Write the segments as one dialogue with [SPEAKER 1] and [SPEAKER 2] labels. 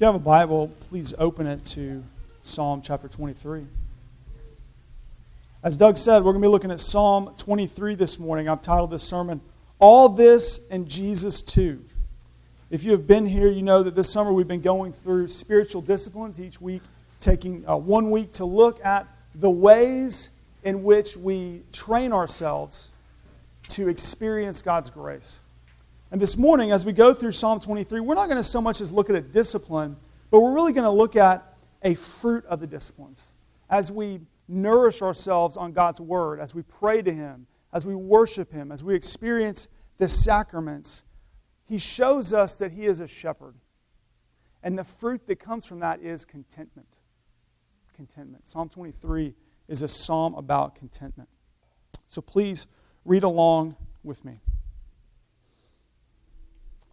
[SPEAKER 1] If you have a Bible, please open it to Psalm chapter 23. As Doug said, we're going to be looking at Psalm 23 this morning. I've titled this sermon, All This and Jesus Too. If you have been here, you know that this summer we've been going through spiritual disciplines, each week taking uh, one week to look at the ways in which we train ourselves to experience God's grace. And this morning, as we go through Psalm 23, we're not going to so much as look at a discipline, but we're really going to look at a fruit of the disciplines. As we nourish ourselves on God's Word, as we pray to Him, as we worship Him, as we experience the sacraments, He shows us that He is a shepherd. And the fruit that comes from that is contentment. Contentment. Psalm 23 is a psalm about contentment. So please read along with me.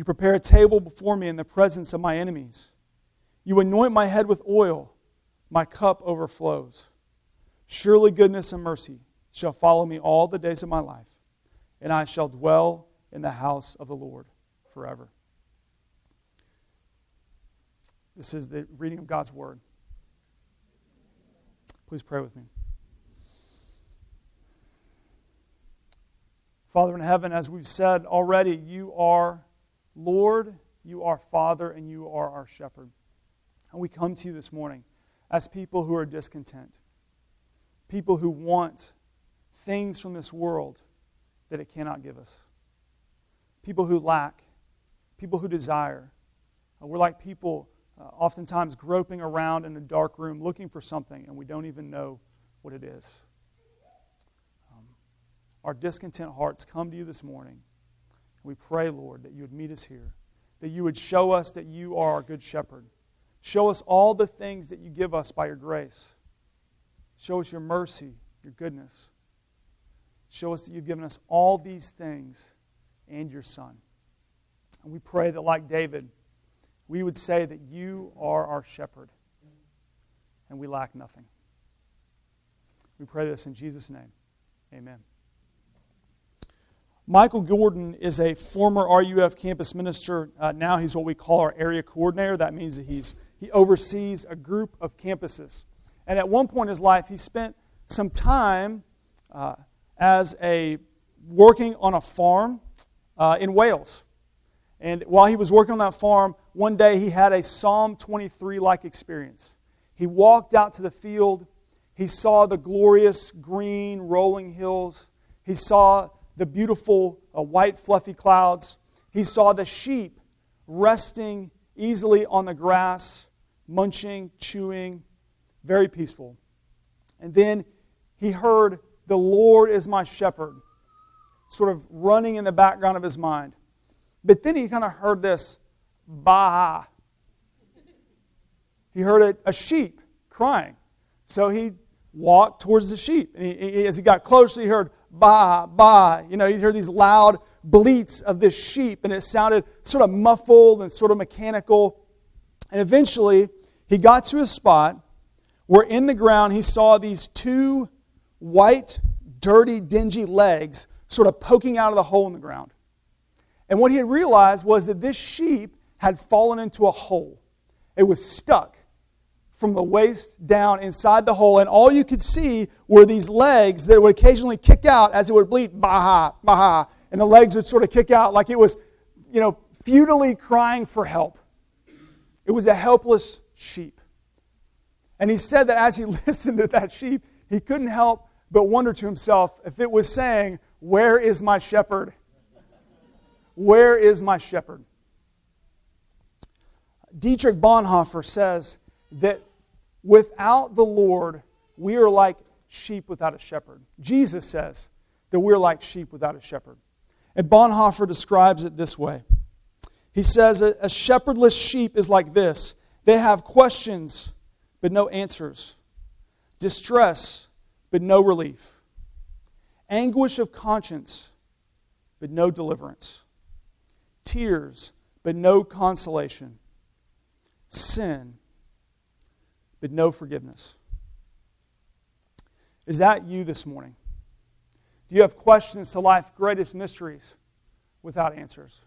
[SPEAKER 1] You prepare a table before me in the presence of my enemies. You anoint my head with oil, my cup overflows. Surely goodness and mercy shall follow me all the days of my life, and I shall dwell in the house of the Lord forever. This is the reading of God's word. Please pray with me. Father in heaven, as we've said already, you are Lord, you are Father, and you are our shepherd. And we come to you this morning as people who are discontent, people who want things from this world that it cannot give us, people who lack, people who desire. Uh, we're like people uh, oftentimes groping around in a dark room looking for something, and we don't even know what it is. Um, our discontent hearts come to you this morning we pray, Lord, that you would meet us here, that you would show us that you are our good shepherd. Show us all the things that you give us by your grace. Show us your mercy, your goodness. Show us that you've given us all these things and your Son. And we pray that, like David, we would say that you are our shepherd and we lack nothing. We pray this in Jesus' name. Amen. Michael Gordon is a former RUF campus minister. Uh, now he's what we call our area coordinator. That means that he's, he oversees a group of campuses. And at one point in his life, he spent some time uh, as a working on a farm uh, in Wales. And while he was working on that farm, one day he had a Psalm 23 like experience. He walked out to the field. He saw the glorious green rolling hills. He saw the beautiful uh, white fluffy clouds. He saw the sheep resting easily on the grass, munching, chewing, very peaceful. And then he heard, The Lord is my shepherd, sort of running in the background of his mind. But then he kind of heard this, Bah. He heard a, a sheep crying. So he walked towards the sheep. And he, he, as he got closer, he heard, ba, ba. You know, you hear these loud bleats of this sheep, and it sounded sort of muffled and sort of mechanical. And eventually, he got to a spot where in the ground he saw these two white, dirty, dingy legs sort of poking out of the hole in the ground. And what he had realized was that this sheep had fallen into a hole. It was stuck from the waist down inside the hole, and all you could see were these legs that would occasionally kick out as it would bleed, baha, baha, and the legs would sort of kick out like it was, you know, futilely crying for help. It was a helpless sheep. And he said that as he listened to that sheep, he couldn't help but wonder to himself if it was saying, Where is my shepherd? Where is my shepherd? Dietrich Bonhoeffer says that Without the Lord, we are like sheep without a shepherd. Jesus says that we're like sheep without a shepherd. And Bonhoeffer describes it this way. He says a, shepherdless sheep is like this. They have questions, but no answers, distress, but no relief, anguish of conscience, but no deliverance, tears, but no consolation, sin, but no forgiveness. Is that you this morning? Do you have questions to life's greatest mysteries without answers?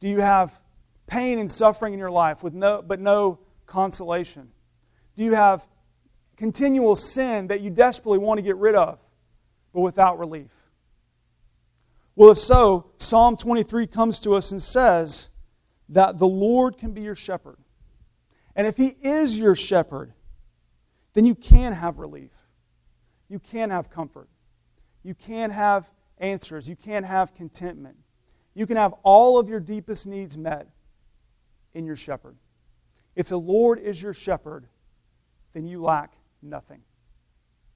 [SPEAKER 1] Do you have pain and suffering in your life with no, but no consolation? Do you have continual sin that you desperately want to get rid of, but without relief? Well, if so, Psalm 23 comes to us and says that the Lord can be your shepherd. And if He is your shepherd, then you can have relief. You can have comfort. You can have answers. You can have contentment. You can have all of your deepest needs met in your shepherd. If the Lord is your shepherd, then you lack nothing.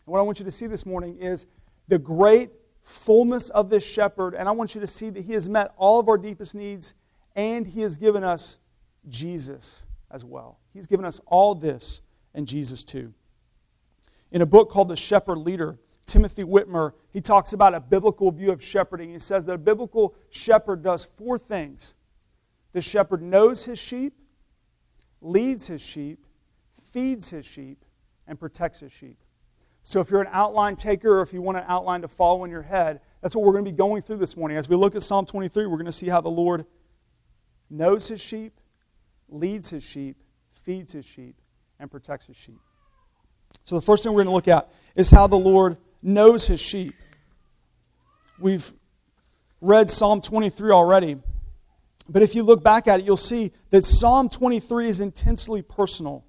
[SPEAKER 1] And what I want you to see this morning is the great fullness of this shepherd, and I want you to see that he has met all of our deepest needs and he has given us Jesus as well. He's given us all this and Jesus too. In a book called The Shepherd Leader, Timothy Witmer, he talks about a biblical view of shepherding. He says that a biblical shepherd does four things. The shepherd knows his sheep, leads his sheep, feeds his sheep, and protects his sheep. So if you're an outline taker or if you want an outline to follow in your head, that's what we're going to be going through this morning. As we look at Psalm 23, we're going to see how the Lord knows his sheep, leads his sheep, feeds his sheep, and protects his sheep. So the first thing we're going to look at is how the Lord knows his sheep. We've read Psalm 23 already. But if you look back at it, you'll see that Psalm 23 is intensely personal.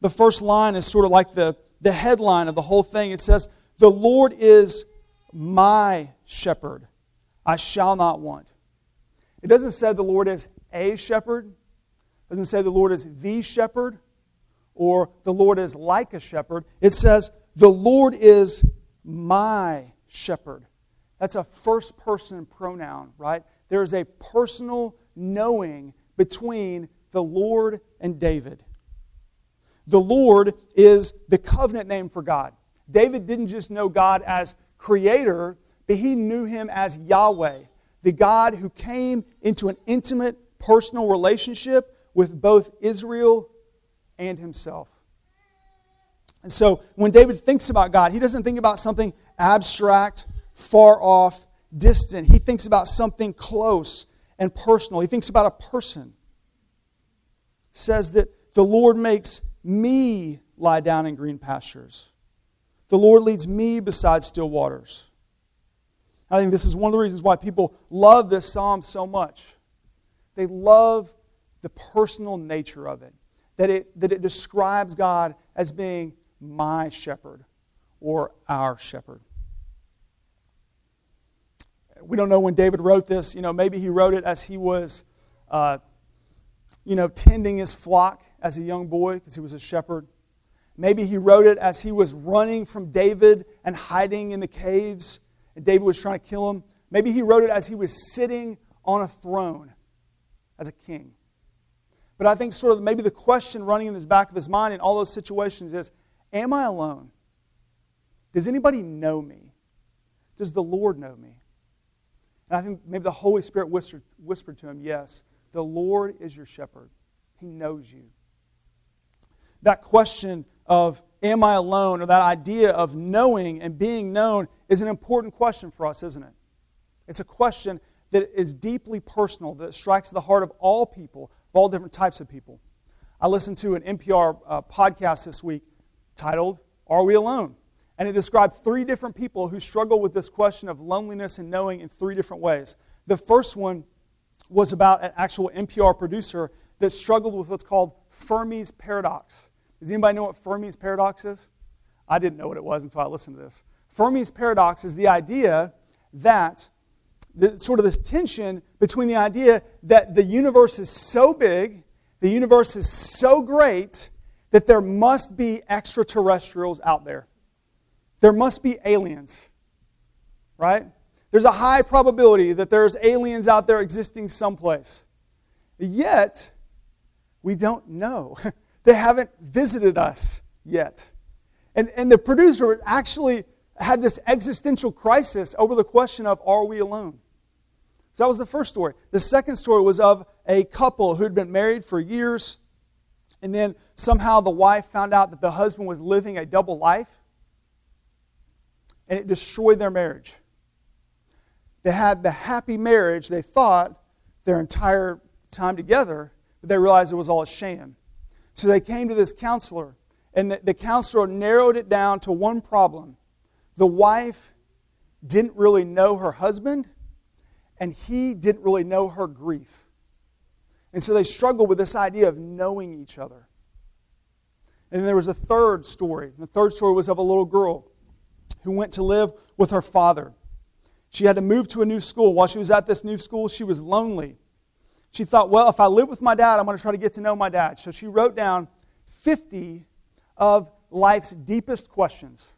[SPEAKER 1] The first line is sort of like the, the headline of the whole thing. It says, The Lord is my shepherd. I shall not want. It doesn't say the Lord is a shepherd. Doesn't say the Lord is the shepherd or the Lord is like a shepherd. It says, The Lord is my shepherd. That's a first person pronoun, right? There is a personal knowing between the Lord and David. The Lord is the covenant name for God. David didn't just know God as creator, but he knew him as Yahweh, the God who came into an intimate personal relationship with both Israel and himself. And so when David thinks about God, he doesn't think about something abstract, far off, distant. He thinks about something close and personal. He thinks about a person. Says that the Lord makes me lie down in green pastures. The Lord leads me beside still waters. I think this is one of the reasons why people love this psalm so much. They love the personal nature of it that it, that it describes God as being my shepherd or our shepherd. We don't know when David wrote this. You know, maybe he wrote it as he was, uh, you know, tending his flock as a young boy because he was a shepherd. Maybe he wrote it as he was running from David and hiding in the caves, and David was trying to kill him. Maybe he wrote it as he was sitting on a throne as a king. But I think sort of maybe the question running in the back of his mind in all those situations is Am I alone? Does anybody know me? Does the Lord know me? And I think maybe the Holy Spirit whispered, whispered to him, Yes, the Lord is your shepherd. He knows you. That question of am I alone, or that idea of knowing and being known, is an important question for us, isn't it? It's a question that is deeply personal, that strikes the heart of all people, all different types of people. I listened to an NPR uh, podcast this week titled, Are We Alone? And it described three different people who struggle with this question of loneliness and knowing in three different ways. The first one was about an actual NPR producer that struggled with what's called Fermi's paradox. Does anybody know what Fermi's paradox is? I didn't know what it was until I listened to this. Fermi's paradox is the idea that the, sort of this tension between the idea that the universe is so big, the universe is so great, that there must be extraterrestrials out there. There must be aliens, right? There's a high probability that there's aliens out there existing someplace. Yet, we don't know. they haven't visited us yet. And, and the producer actually had this existential crisis over the question of are we alone? So that was the first story. The second story was of a couple who'd been married for years, and then somehow the wife found out that the husband was living a double life, and it destroyed their marriage. They had the happy marriage, they thought, their entire time together, but they realized it was all a sham. So they came to this counselor, and the, the counselor narrowed it down to one problem. The wife didn't really know her husband, and he didn't really know her grief. And so they struggled with this idea of knowing each other. And then there was a third story. The third story was of a little girl who went to live with her father. She had to move to a new school. While she was at this new school, she was lonely. She thought, well, if I live with my dad, I'm going to try to get to know my dad. So she wrote down 50 of life's deepest questions.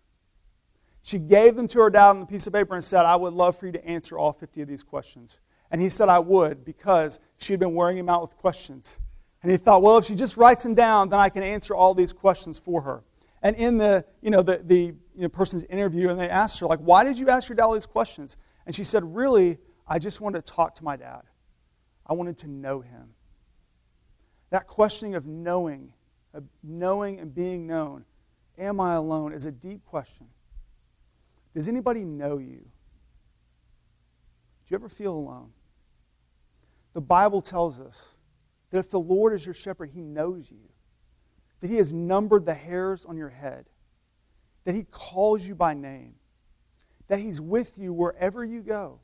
[SPEAKER 1] She gave them to her dad on the piece of paper and said, I would love for you to answer all 50 of these questions. And he said, I would, because she had been wearing him out with questions. And he thought, well, if she just writes them down, then I can answer all these questions for her. And in the, you know, the, the you know, person's interview, and they asked her, like, why did you ask your dad all these questions? And she said, really, I just wanted to talk to my dad. I wanted to know him. That questioning of knowing, of knowing and being known, am I alone, is a deep question. Does anybody know you? Do you ever feel alone? The Bible tells us that if the Lord is your shepherd, he knows you, that he has numbered the hairs on your head, that he calls you by name, that he's with you wherever you go,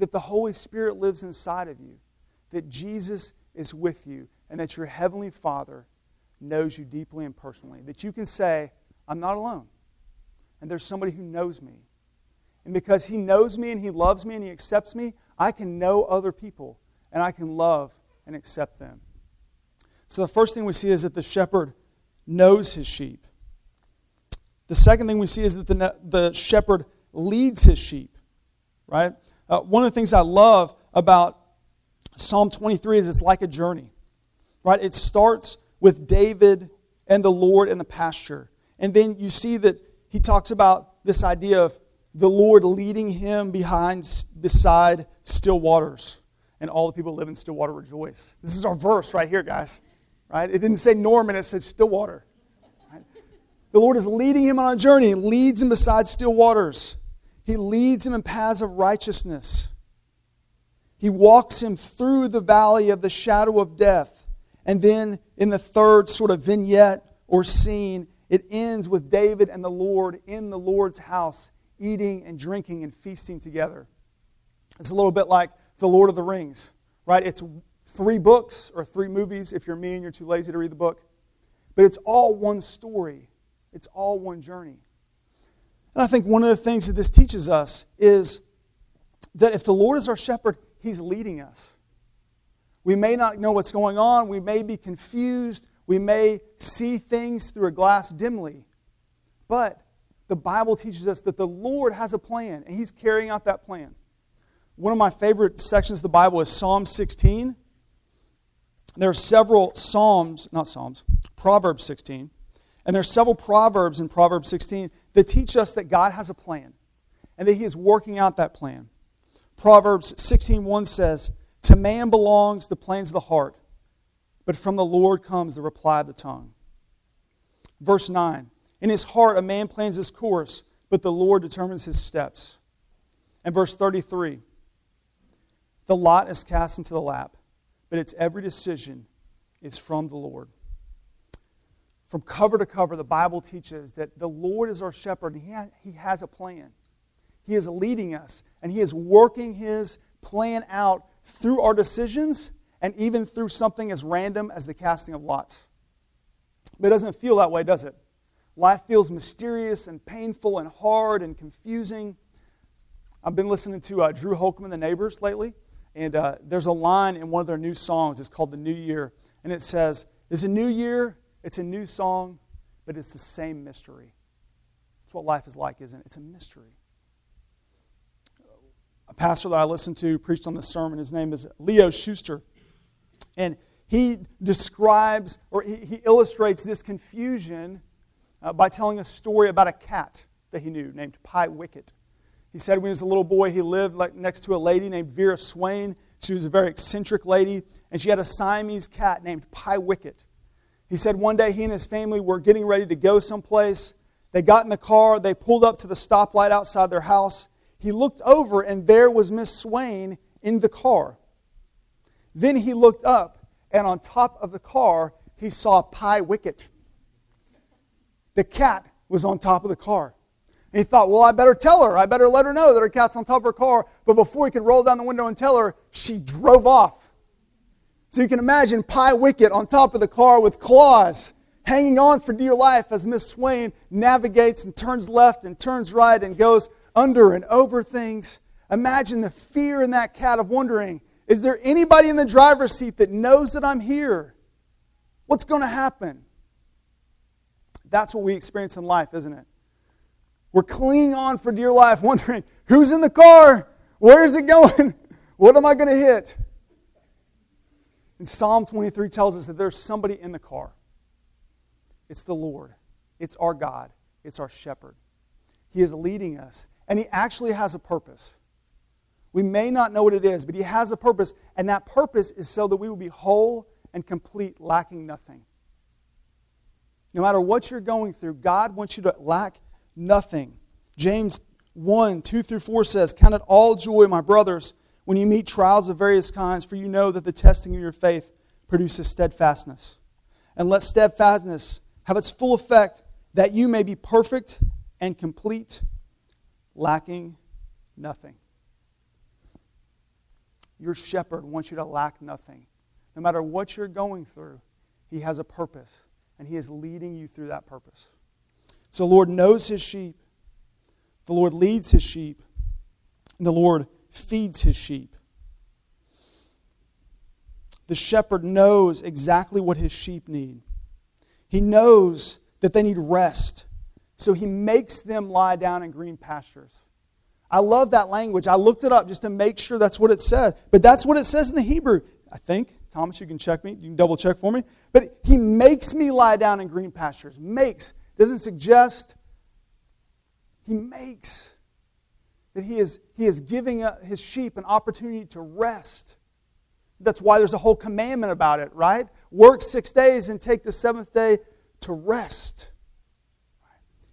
[SPEAKER 1] that the Holy Spirit lives inside of you, that Jesus is with you, and that your heavenly Father knows you deeply and personally, that you can say, I'm not alone and there's somebody who knows me. And because he knows me and he loves me and he accepts me, I can know other people and I can love and accept them. So the first thing we see is that the shepherd knows his sheep. The second thing we see is that the, the shepherd leads his sheep, right? Uh, one of the things I love about Psalm 23 is it's like a journey, right? It starts with David and the Lord in the pasture. And then you see that he talks about this idea of the Lord leading him behind, beside still waters. And all the people live in Stillwater rejoice. This is our verse right here, guys. Right? It didn't say Norman, it said Stillwater. Right? The Lord is leading him on a journey. Leads him beside still waters. He leads him in paths of righteousness. He walks him through the valley of the shadow of death. And then in the third sort of vignette or scene, it ends with David and the Lord in the Lord's house, eating and drinking and feasting together. It's a little bit like The Lord of the Rings, right? It's three books or three movies if you're me and you're too lazy to read the book. But it's all one story, it's all one journey. And I think one of the things that this teaches us is that if the Lord is our shepherd, He's leading us. We may not know what's going on, we may be confused, we may see things through a glass dimly, but the Bible teaches us that the Lord has a plan, and He's carrying out that plan. One of my favorite sections of the Bible is Psalm 16. There are several Psalms, not Psalms, Proverbs 16. And there are several Proverbs in Proverbs 16 that teach us that God has a plan and that He is working out that plan. Proverbs 16:1 says, To man belongs the plans of the heart, but from the Lord comes the reply of the tongue. Verse 9 In his heart, a man plans his course, but the Lord determines his steps. And verse 33 The lot is cast into the lap, but its every decision is from the Lord. From cover to cover, the Bible teaches that the Lord is our shepherd, and he, he has a plan. He is leading us, and He is working His plan out through our decisions and even through something as random as the casting of lots. But it doesn't feel that way, does it? Life feels mysterious and painful and hard and confusing. I've been listening to uh, Drew Holcomb and the Neighbors lately, and uh, there's a line in one of their new songs. It's called The New Year, and it says, It's a new year, it's a new song, but it's the same mystery. That's what life is like, isn't it? It's a mystery. a pastor that I listened to preached on this sermon. His name is Leo Schuster. And he describes or he, he illustrates this confusion uh, by telling a story about a cat that he knew named Pie Wicket. He said when he was a little boy, he lived like next to a lady named Vera Swain. She was a very eccentric lady, and she had a Siamese cat named Pie Wicket. He said one day he and his family were getting ready to go someplace. They got in the car, they pulled up to the stoplight outside their house. He looked over, and there was Miss Swain in the car. Then he looked up, and on top of the car, he saw Pie Wicket. The cat was on top of the car. And he thought, well, I better tell her. I better let her know that her cat's on top of her car. But before he could roll down the window and tell her, she drove off. So you can imagine Pie Wicket on top of the car with claws hanging on for dear life as Miss Swain navigates and turns left and turns right and goes under and over things. Imagine the fear in that cat of wondering is there anybody in the driver's seat that knows that I'm here? What's going to happen? That's what we experience in life, isn't it? We're clinging on for dear life, wondering who's in the car? Where is it going? What am I going to hit? And Psalm 23 tells us that there's somebody in the car. It's the Lord, it's our God, it's our shepherd. He is leading us, and He actually has a purpose. We may not know what it is, but He has a purpose, and that purpose is so that we will be whole and complete, lacking nothing. No matter what you're going through, God wants you to lack nothing. James 1 2 through 4 says, Count it all joy, my brothers, when you meet trials of various kinds, for you know that the testing of your faith produces steadfastness. And let steadfastness have its full effect, that you may be perfect and complete, lacking nothing. Your shepherd wants you to lack nothing. No matter what you're going through, he has a purpose, and he is leading you through that purpose. So the Lord knows his sheep, the Lord leads his sheep, and the Lord feeds his sheep. The shepherd knows exactly what his sheep need. He knows that they need rest, so he makes them lie down in green pastures. I love that language. I looked it up just to make sure that's what it said. But that's what it says in the Hebrew. I think. Thomas, you can check me. You can double check for me. But he makes me lie down in green pastures. Makes doesn't suggest, he makes that he is, he is giving his sheep an opportunity to rest. That's why there's a whole commandment about it, right? Work six days and take the seventh day to rest.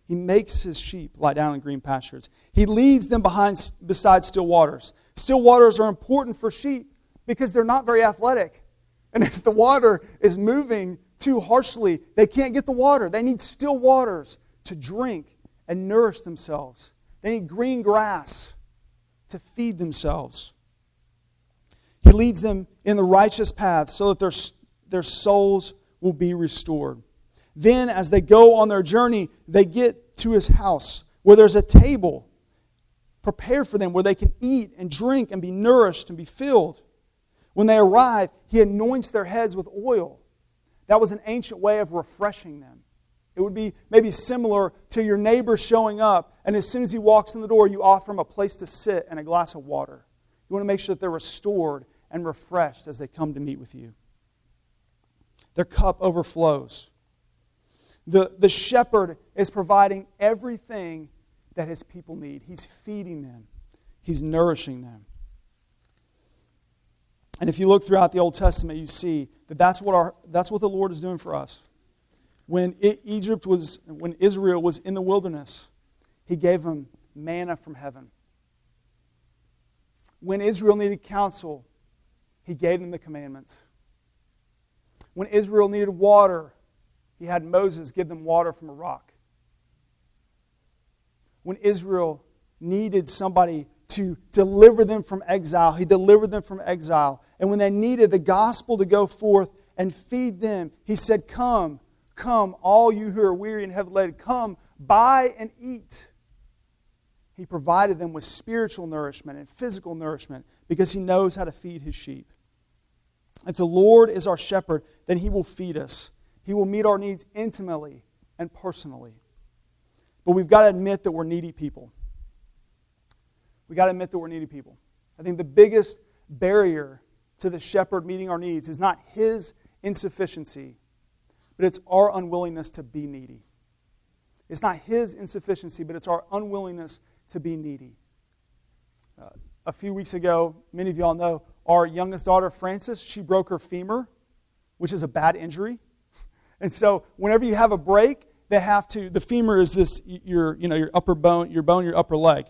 [SPEAKER 1] He makes his sheep lie down in green pastures. He leads them behind, beside still waters. Still waters are important for sheep because they're not very athletic. And if the water is moving too harshly. They can't get the water. They need still waters to drink and nourish themselves. They need green grass to feed themselves. He leads them in the righteous path so that their, their souls will be restored. Then, as they go on their journey, they get to his house where there's a table prepared for them where they can eat and drink and be nourished and be filled. When they arrive, he anoints their heads with oil that was an ancient way of refreshing them. It would be maybe similar to your neighbor showing up, and as soon as he walks in the door, you offer him a place to sit and a glass of water. You want to make sure that they're restored and refreshed as they come to meet with you. Their cup overflows. The, the shepherd is providing everything that his people need. He's feeding them, he's nourishing them. And if you look throughout the Old Testament, you see that that's what, our, that's what the Lord is doing for us. When Egypt was, when Israel was in the wilderness, He gave them manna from heaven. When Israel needed counsel, He gave them the commandments. When Israel needed water, He had Moses give them water from a rock. When Israel needed somebody to deliver them from exile. He delivered them from exile. And when they needed the gospel to go forth and feed them, he said, Come, come, all you who are weary and heavy laden, come, buy and eat. He provided them with spiritual nourishment and physical nourishment because he knows how to feed his sheep. If the Lord is our shepherd, then he will feed us. He will meet our needs intimately and personally. But we've got to admit that we're needy people We've got to admit that we're needy people. I think the biggest barrier to the shepherd meeting our needs is not his insufficiency, but it's our unwillingness to be needy. It's not his insufficiency, but it's our unwillingness to be needy. Uh, a few weeks ago, many of y'all know, our youngest daughter, Frances, she broke her femur, which is a bad injury. And so, whenever you have a break, they have to, the femur is this, your, you know, your upper bone, your bone, your upper leg.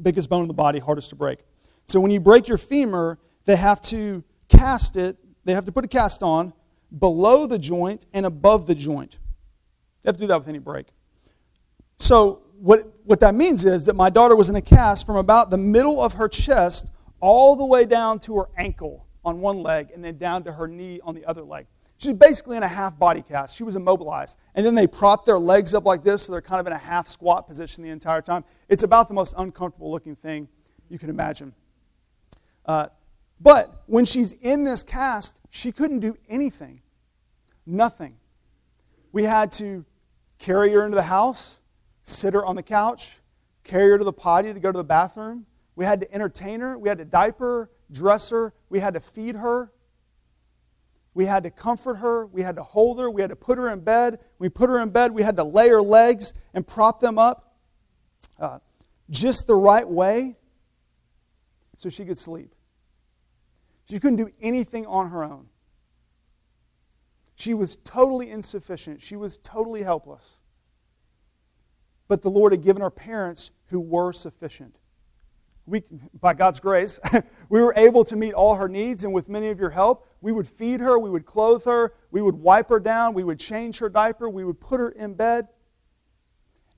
[SPEAKER 1] Biggest bone in the body, hardest to break. So, when you break your femur, they have to cast it, they have to put a cast on below the joint and above the joint. They have to do that with any break. So, what, what that means is that my daughter was in a cast from about the middle of her chest all the way down to her ankle on one leg and then down to her knee on the other leg. She's basically in a half body cast. She was immobilized. And then they prop their legs up like this, so they're kind of in a half squat position the entire time. It's about the most uncomfortable looking thing you can imagine. Uh, but when she's in this cast, she couldn't do anything. Nothing. We had to carry her into the house, sit her on the couch, carry her to the potty to go to the bathroom. We had to entertain her. We had to diaper, dress her. We had to feed her. We had to comfort her. We had to hold her. We had to put her in bed. We put her in bed. We had to lay her legs and prop them up uh, just the right way so she could sleep. She couldn't do anything on her own. She was totally insufficient. She was totally helpless. But the Lord had given her parents who were sufficient we, by God's grace, we were able to meet all her needs, and with many of your help, we would feed her, we would clothe her, we would wipe her down, we would change her diaper, we would put her in bed.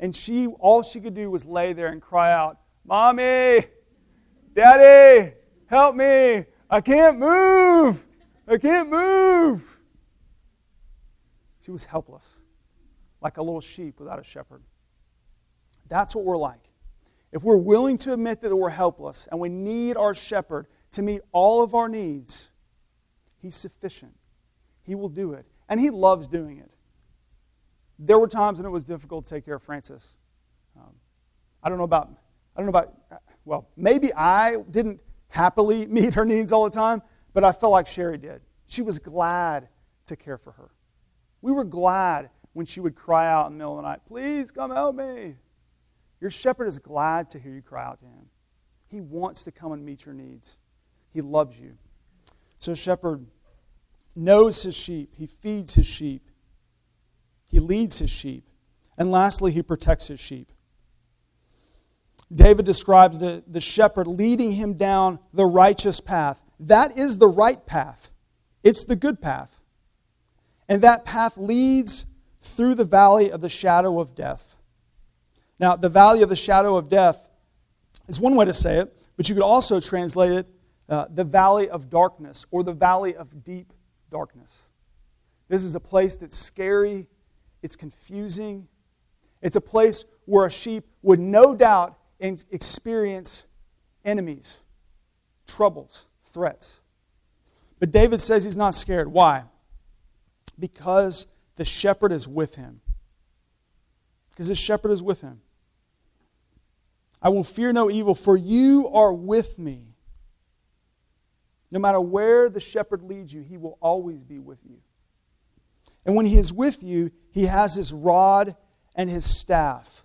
[SPEAKER 1] And she, all she could do was lay there and cry out, Mommy, Daddy, help me. I can't move. I can't move. She was helpless, like a little sheep without a shepherd. That's what we're like. If we're willing to admit that we're helpless and we need our shepherd to meet all of our needs, he's sufficient. He will do it. And he loves doing it. There were times when it was difficult to take care of Frances. Um, I don't know about, I don't know about, well, maybe I didn't happily meet her needs all the time, but I felt like Sherry did. She was glad to care for her. We were glad when she would cry out in the middle of the night, Please come help me. Your shepherd is glad to hear you cry out to him. He wants to come and meet your needs. He loves you. So, shepherd knows his sheep, he feeds his sheep, he leads his sheep, and lastly, he protects his sheep. David describes the, the shepherd leading him down the righteous path. That is the right path, it's the good path. And that path leads through the valley of the shadow of death. Now, the valley of the shadow of death is one way to say it, but you could also translate it uh, the valley of darkness or the valley of deep darkness. This is a place that's scary, it's confusing, it's a place where a sheep would no doubt experience enemies, troubles, threats. But David says he's not scared. Why? Because the shepherd is with him. Because the shepherd is with him. I will fear no evil, for you are with me. No matter where the shepherd leads you, he will always be with you. And when he is with you, he has his rod and his staff.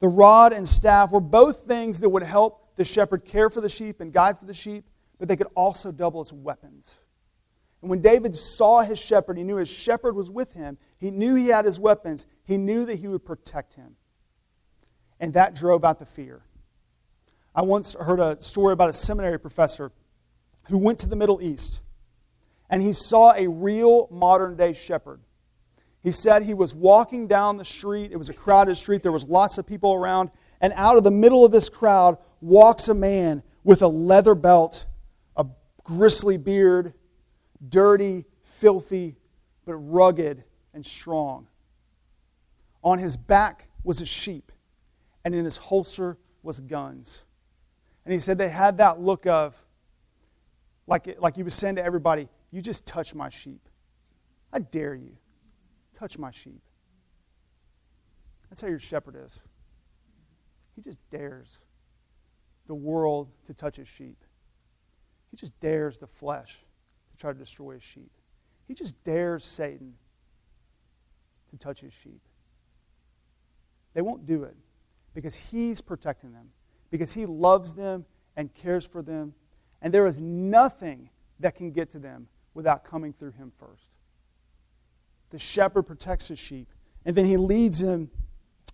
[SPEAKER 1] The rod and staff were both things that would help the shepherd care for the sheep and guide for the sheep, but they could also double as weapons. And when David saw his shepherd, he knew his shepherd was with him. He knew he had his weapons. He knew that he would protect him and that drove out the fear. I once heard a story about a seminary professor who went to the Middle East and he saw a real modern day shepherd. He said he was walking down the street. It was a crowded street. There was lots of people around. And out of the middle of this crowd walks a man with a leather belt, a gristly beard, dirty, filthy, but rugged and strong. On his back was a sheep and in his holster was guns. And he said they had that look of, like, like he was saying to everybody, You just touch my sheep. I dare you. Touch my sheep. That's how your shepherd is. He just dares. the world to touch his sheep. He just dares the flesh to try to destroy his sheep. He just dares Satan to touch his sheep. They won't do it because he's protecting them, because he loves them and cares for them, and there is nothing that can get to them without coming through him first. The shepherd protects his sheep, and then he leads him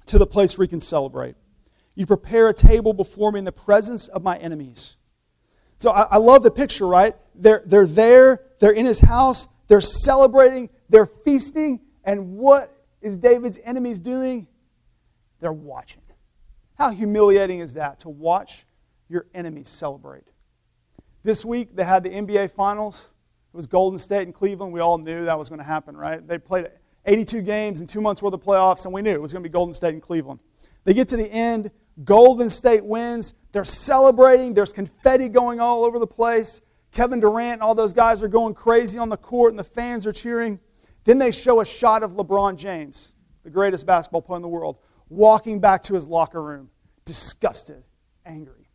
[SPEAKER 1] to the place where he can celebrate. You prepare a table before me in the presence of my enemies. So I, I, love the picture, right? They're, they're there, they're in his house, they're celebrating, they're feasting, and what is David's enemies doing? They're watching. How humiliating is that to watch your enemies celebrate? This week they had the NBA Finals. It was Golden State and Cleveland. We all knew that was going to happen, right? They played 82 games in two months worth of playoffs, and we knew it was going to be Golden State and Cleveland. They get to the end. Golden State wins. They're celebrating. There's confetti going all over the place. Kevin Durant and all those guys are going crazy on the court, and the fans are cheering. Then they show a shot of LeBron James, the greatest basketball player in the world, walking back to his locker room, disgusted, angry.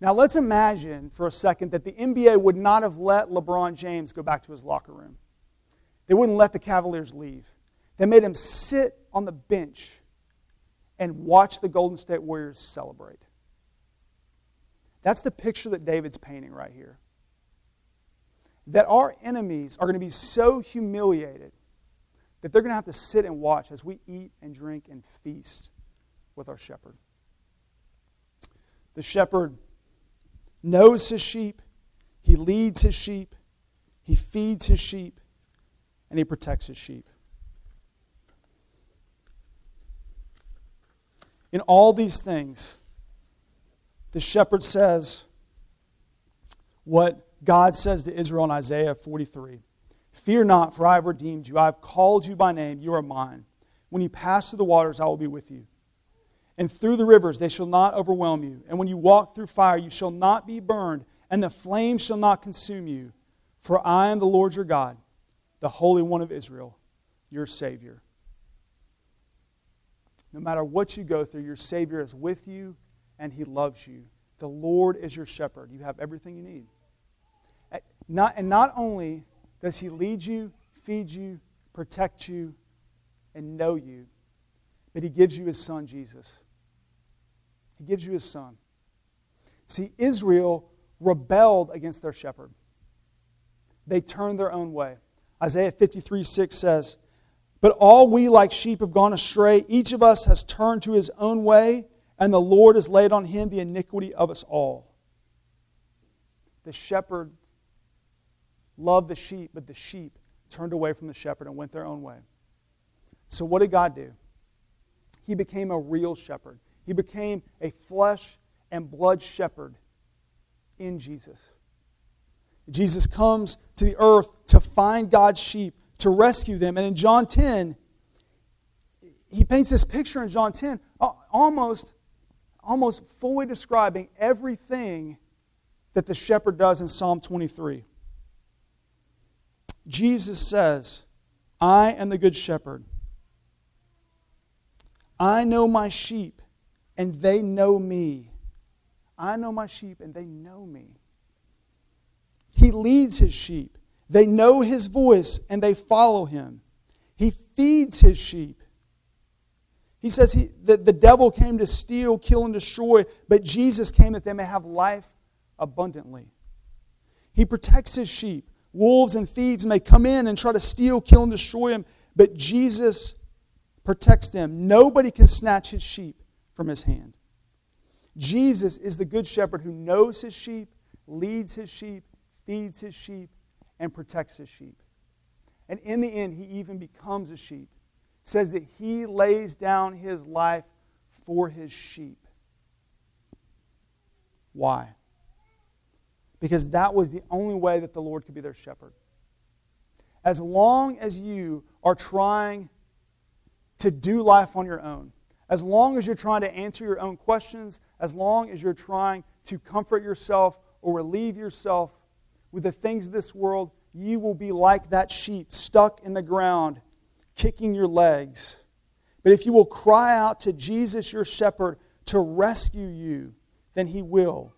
[SPEAKER 1] Now, let's imagine for a second that the NBA would not have let LeBron James go back to his locker room. They wouldn't let the Cavaliers leave. They made him sit on the bench and watch the Golden State Warriors celebrate. That's the picture that David's painting right here. That our enemies are going to be so humiliated that they're going to have to sit and watch as we eat and drink and feast with our shepherd. The shepherd knows his sheep, he leads his sheep, he feeds his sheep, and he protects his sheep. In all these things, the shepherd says what God says to Israel in Isaiah 43 Fear not, for I have redeemed you. I have called you by name. You are mine. When you pass through the waters, I will be with you. And through the rivers, they shall not overwhelm you. And when you walk through fire, you shall not be burned, and the flames shall not consume you. For I am the Lord your God, the Holy One of Israel, your Savior. No matter what you go through, your Savior is with you and He loves you. The Lord is your shepherd. You have everything you need. Not, and not only does He lead you, feed you, protect you, and know you, but He gives you His Son, Jesus. He gives you His Son. See, Israel rebelled against their shepherd, they turned their own way. Isaiah 53 6 says, but all we like sheep have gone astray. Each of us has turned to his own way, and the Lord has laid on him the iniquity of us all. The shepherd loved the sheep, but the sheep turned away from the shepherd and went their own way. So, what did God do? He became a real shepherd. He became a flesh and blood shepherd in Jesus. Jesus comes to the earth to find God's sheep to rescue them. And in John 10, he paints this picture in John 10, uh, almost, almost fully describing everything that the shepherd does in Psalm 23. Jesus says, I am the good shepherd. I know my sheep, and they know me. I know my sheep, and they know me. He leads his sheep. They know his voice and they follow him. He feeds his sheep. He says he, that the devil came to steal, kill, and destroy, but Jesus came that they may have life abundantly. He protects his sheep. Wolves and thieves may come in and try to steal, kill, and destroy him, but Jesus protects them. Nobody can snatch his sheep from his hand. Jesus is the good shepherd who knows his sheep, leads his sheep, feeds his sheep, and protects his sheep. And in the end, he even becomes a sheep. says that he lays down his life for his sheep. Why? Because that was the only way that the Lord could be their shepherd. As long as you are trying to do life on your own, as long as you're trying to answer your own questions, as long as you're trying to comfort yourself or relieve yourself with the things of this world, you will be like that sheep stuck in the ground, kicking your legs. But if you will cry out to Jesus, your shepherd, to rescue you, then He will.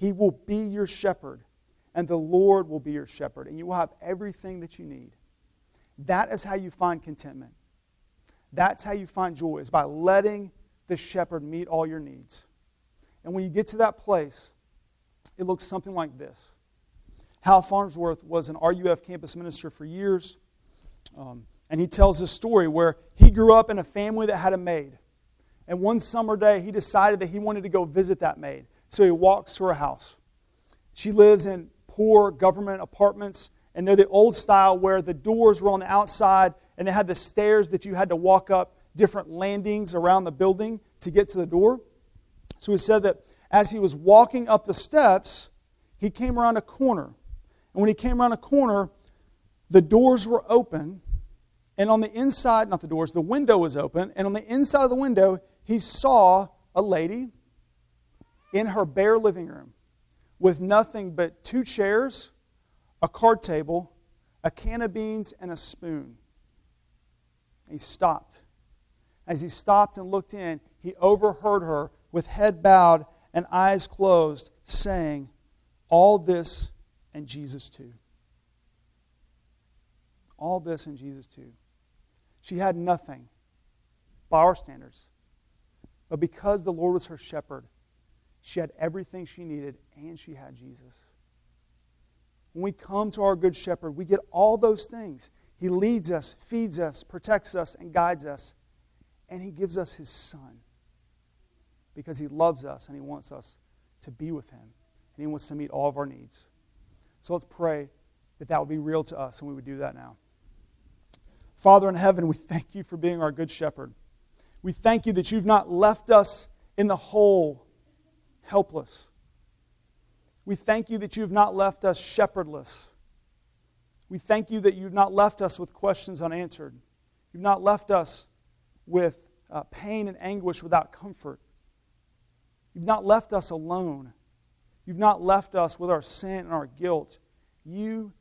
[SPEAKER 1] He will be your shepherd, and the Lord will be your shepherd, and you will have everything that you need. That is how you find contentment. That's how you find joy, is by letting the shepherd meet all your needs. And when you get to that place, it looks something like this. Hal Farnsworth was an RUF campus minister for years, um, and he tells this story where he grew up in a family that had a maid. And one summer day, he decided that he wanted to go visit that maid. So he walks to her house. She lives in poor government apartments, and they're the old style where the doors were on the outside and they had the stairs that you had to walk up different landings around the building to get to the door. So he said that as he was walking up the steps, he came around a corner. And when he came around a corner, the doors were open. And on the inside, not the doors, the window was open. And on the inside of the window, he saw a lady in her bare living room with nothing but two chairs, a card table, a can of beans, and a spoon. He stopped. As he stopped and looked in, he overheard her with head bowed and eyes closed, saying, All this and Jesus too. All this and Jesus too. She had nothing by our standards. But because the Lord was her shepherd, she had everything she needed and she had Jesus. When we come to our good shepherd, we get all those things. He leads us, feeds us, protects us, and guides us. And He gives us His Son because He loves us and He wants us to be with Him. And He wants to meet all of our needs. So let's pray that that would be real to us and we would do that now. Father in heaven, we thank you for being our good shepherd. We thank you that you've not left us in the hole, helpless. We thank you that you have not left us shepherdless. We thank you that you've not left us with questions unanswered. You've not left us with uh, pain and anguish without comfort. You've not left us alone. You've not left us with our sin and our guilt. You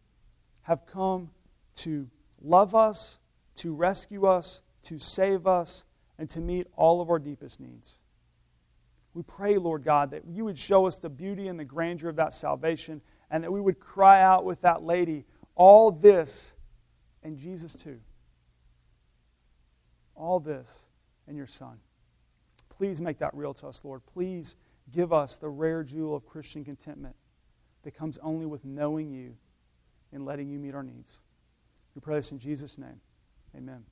[SPEAKER 1] have come to love us, to rescue us, to save us, and to meet all of our deepest needs. We pray, Lord God, that you would show us the beauty and the grandeur of that salvation, and that we would cry out with that lady, all this and Jesus too. All this and your Son. Please make that real to us, Lord. Please give us the rare jewel of Christian contentment that comes only with knowing you and letting you meet our needs. We pray this in Jesus' name. Amen.